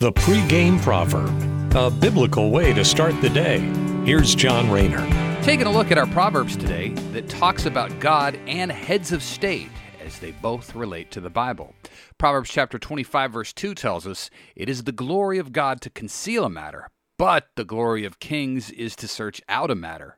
The pregame proverb, a biblical way to start the day. Here's John Rayner. Taking a look at our Proverbs today that talks about God and heads of state as they both relate to the Bible. Proverbs chapter 25, verse 2 tells us, It is the glory of God to conceal a matter, but the glory of kings is to search out a matter.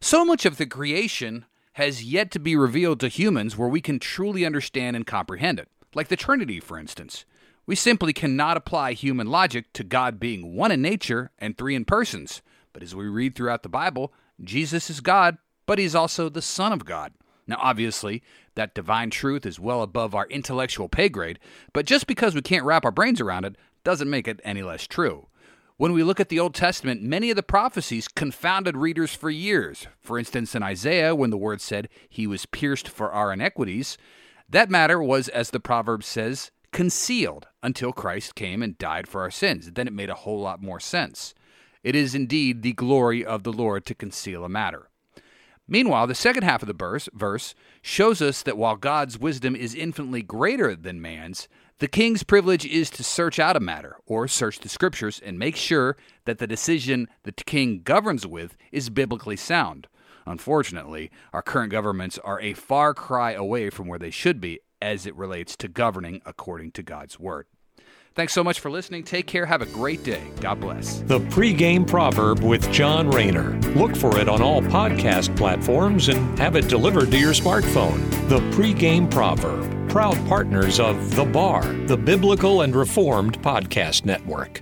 So much of the creation has yet to be revealed to humans where we can truly understand and comprehend it, like the Trinity, for instance. We simply cannot apply human logic to God being one in nature and three in persons. But as we read throughout the Bible, Jesus is God, but he's also the Son of God. Now, obviously, that divine truth is well above our intellectual pay grade, but just because we can't wrap our brains around it doesn't make it any less true. When we look at the Old Testament, many of the prophecies confounded readers for years. For instance, in Isaiah, when the word said, He was pierced for our iniquities, that matter was, as the proverb says, concealed until Christ came and died for our sins. Then it made a whole lot more sense. It is indeed the glory of the Lord to conceal a matter. Meanwhile, the second half of the verse, shows us that while God's wisdom is infinitely greater than man's, the king's privilege is to search out a matter, or search the scriptures, and make sure that the decision the king governs with is biblically sound. Unfortunately, our current governments are a far cry away from where they should be as it relates to governing according to God's word. Thanks so much for listening. Take care. Have a great day. God bless. The pregame proverb with John Rayner. Look for it on all podcast platforms and have it delivered to your smartphone. The pregame proverb. Proud partners of The Bar, the Biblical and Reformed Podcast Network.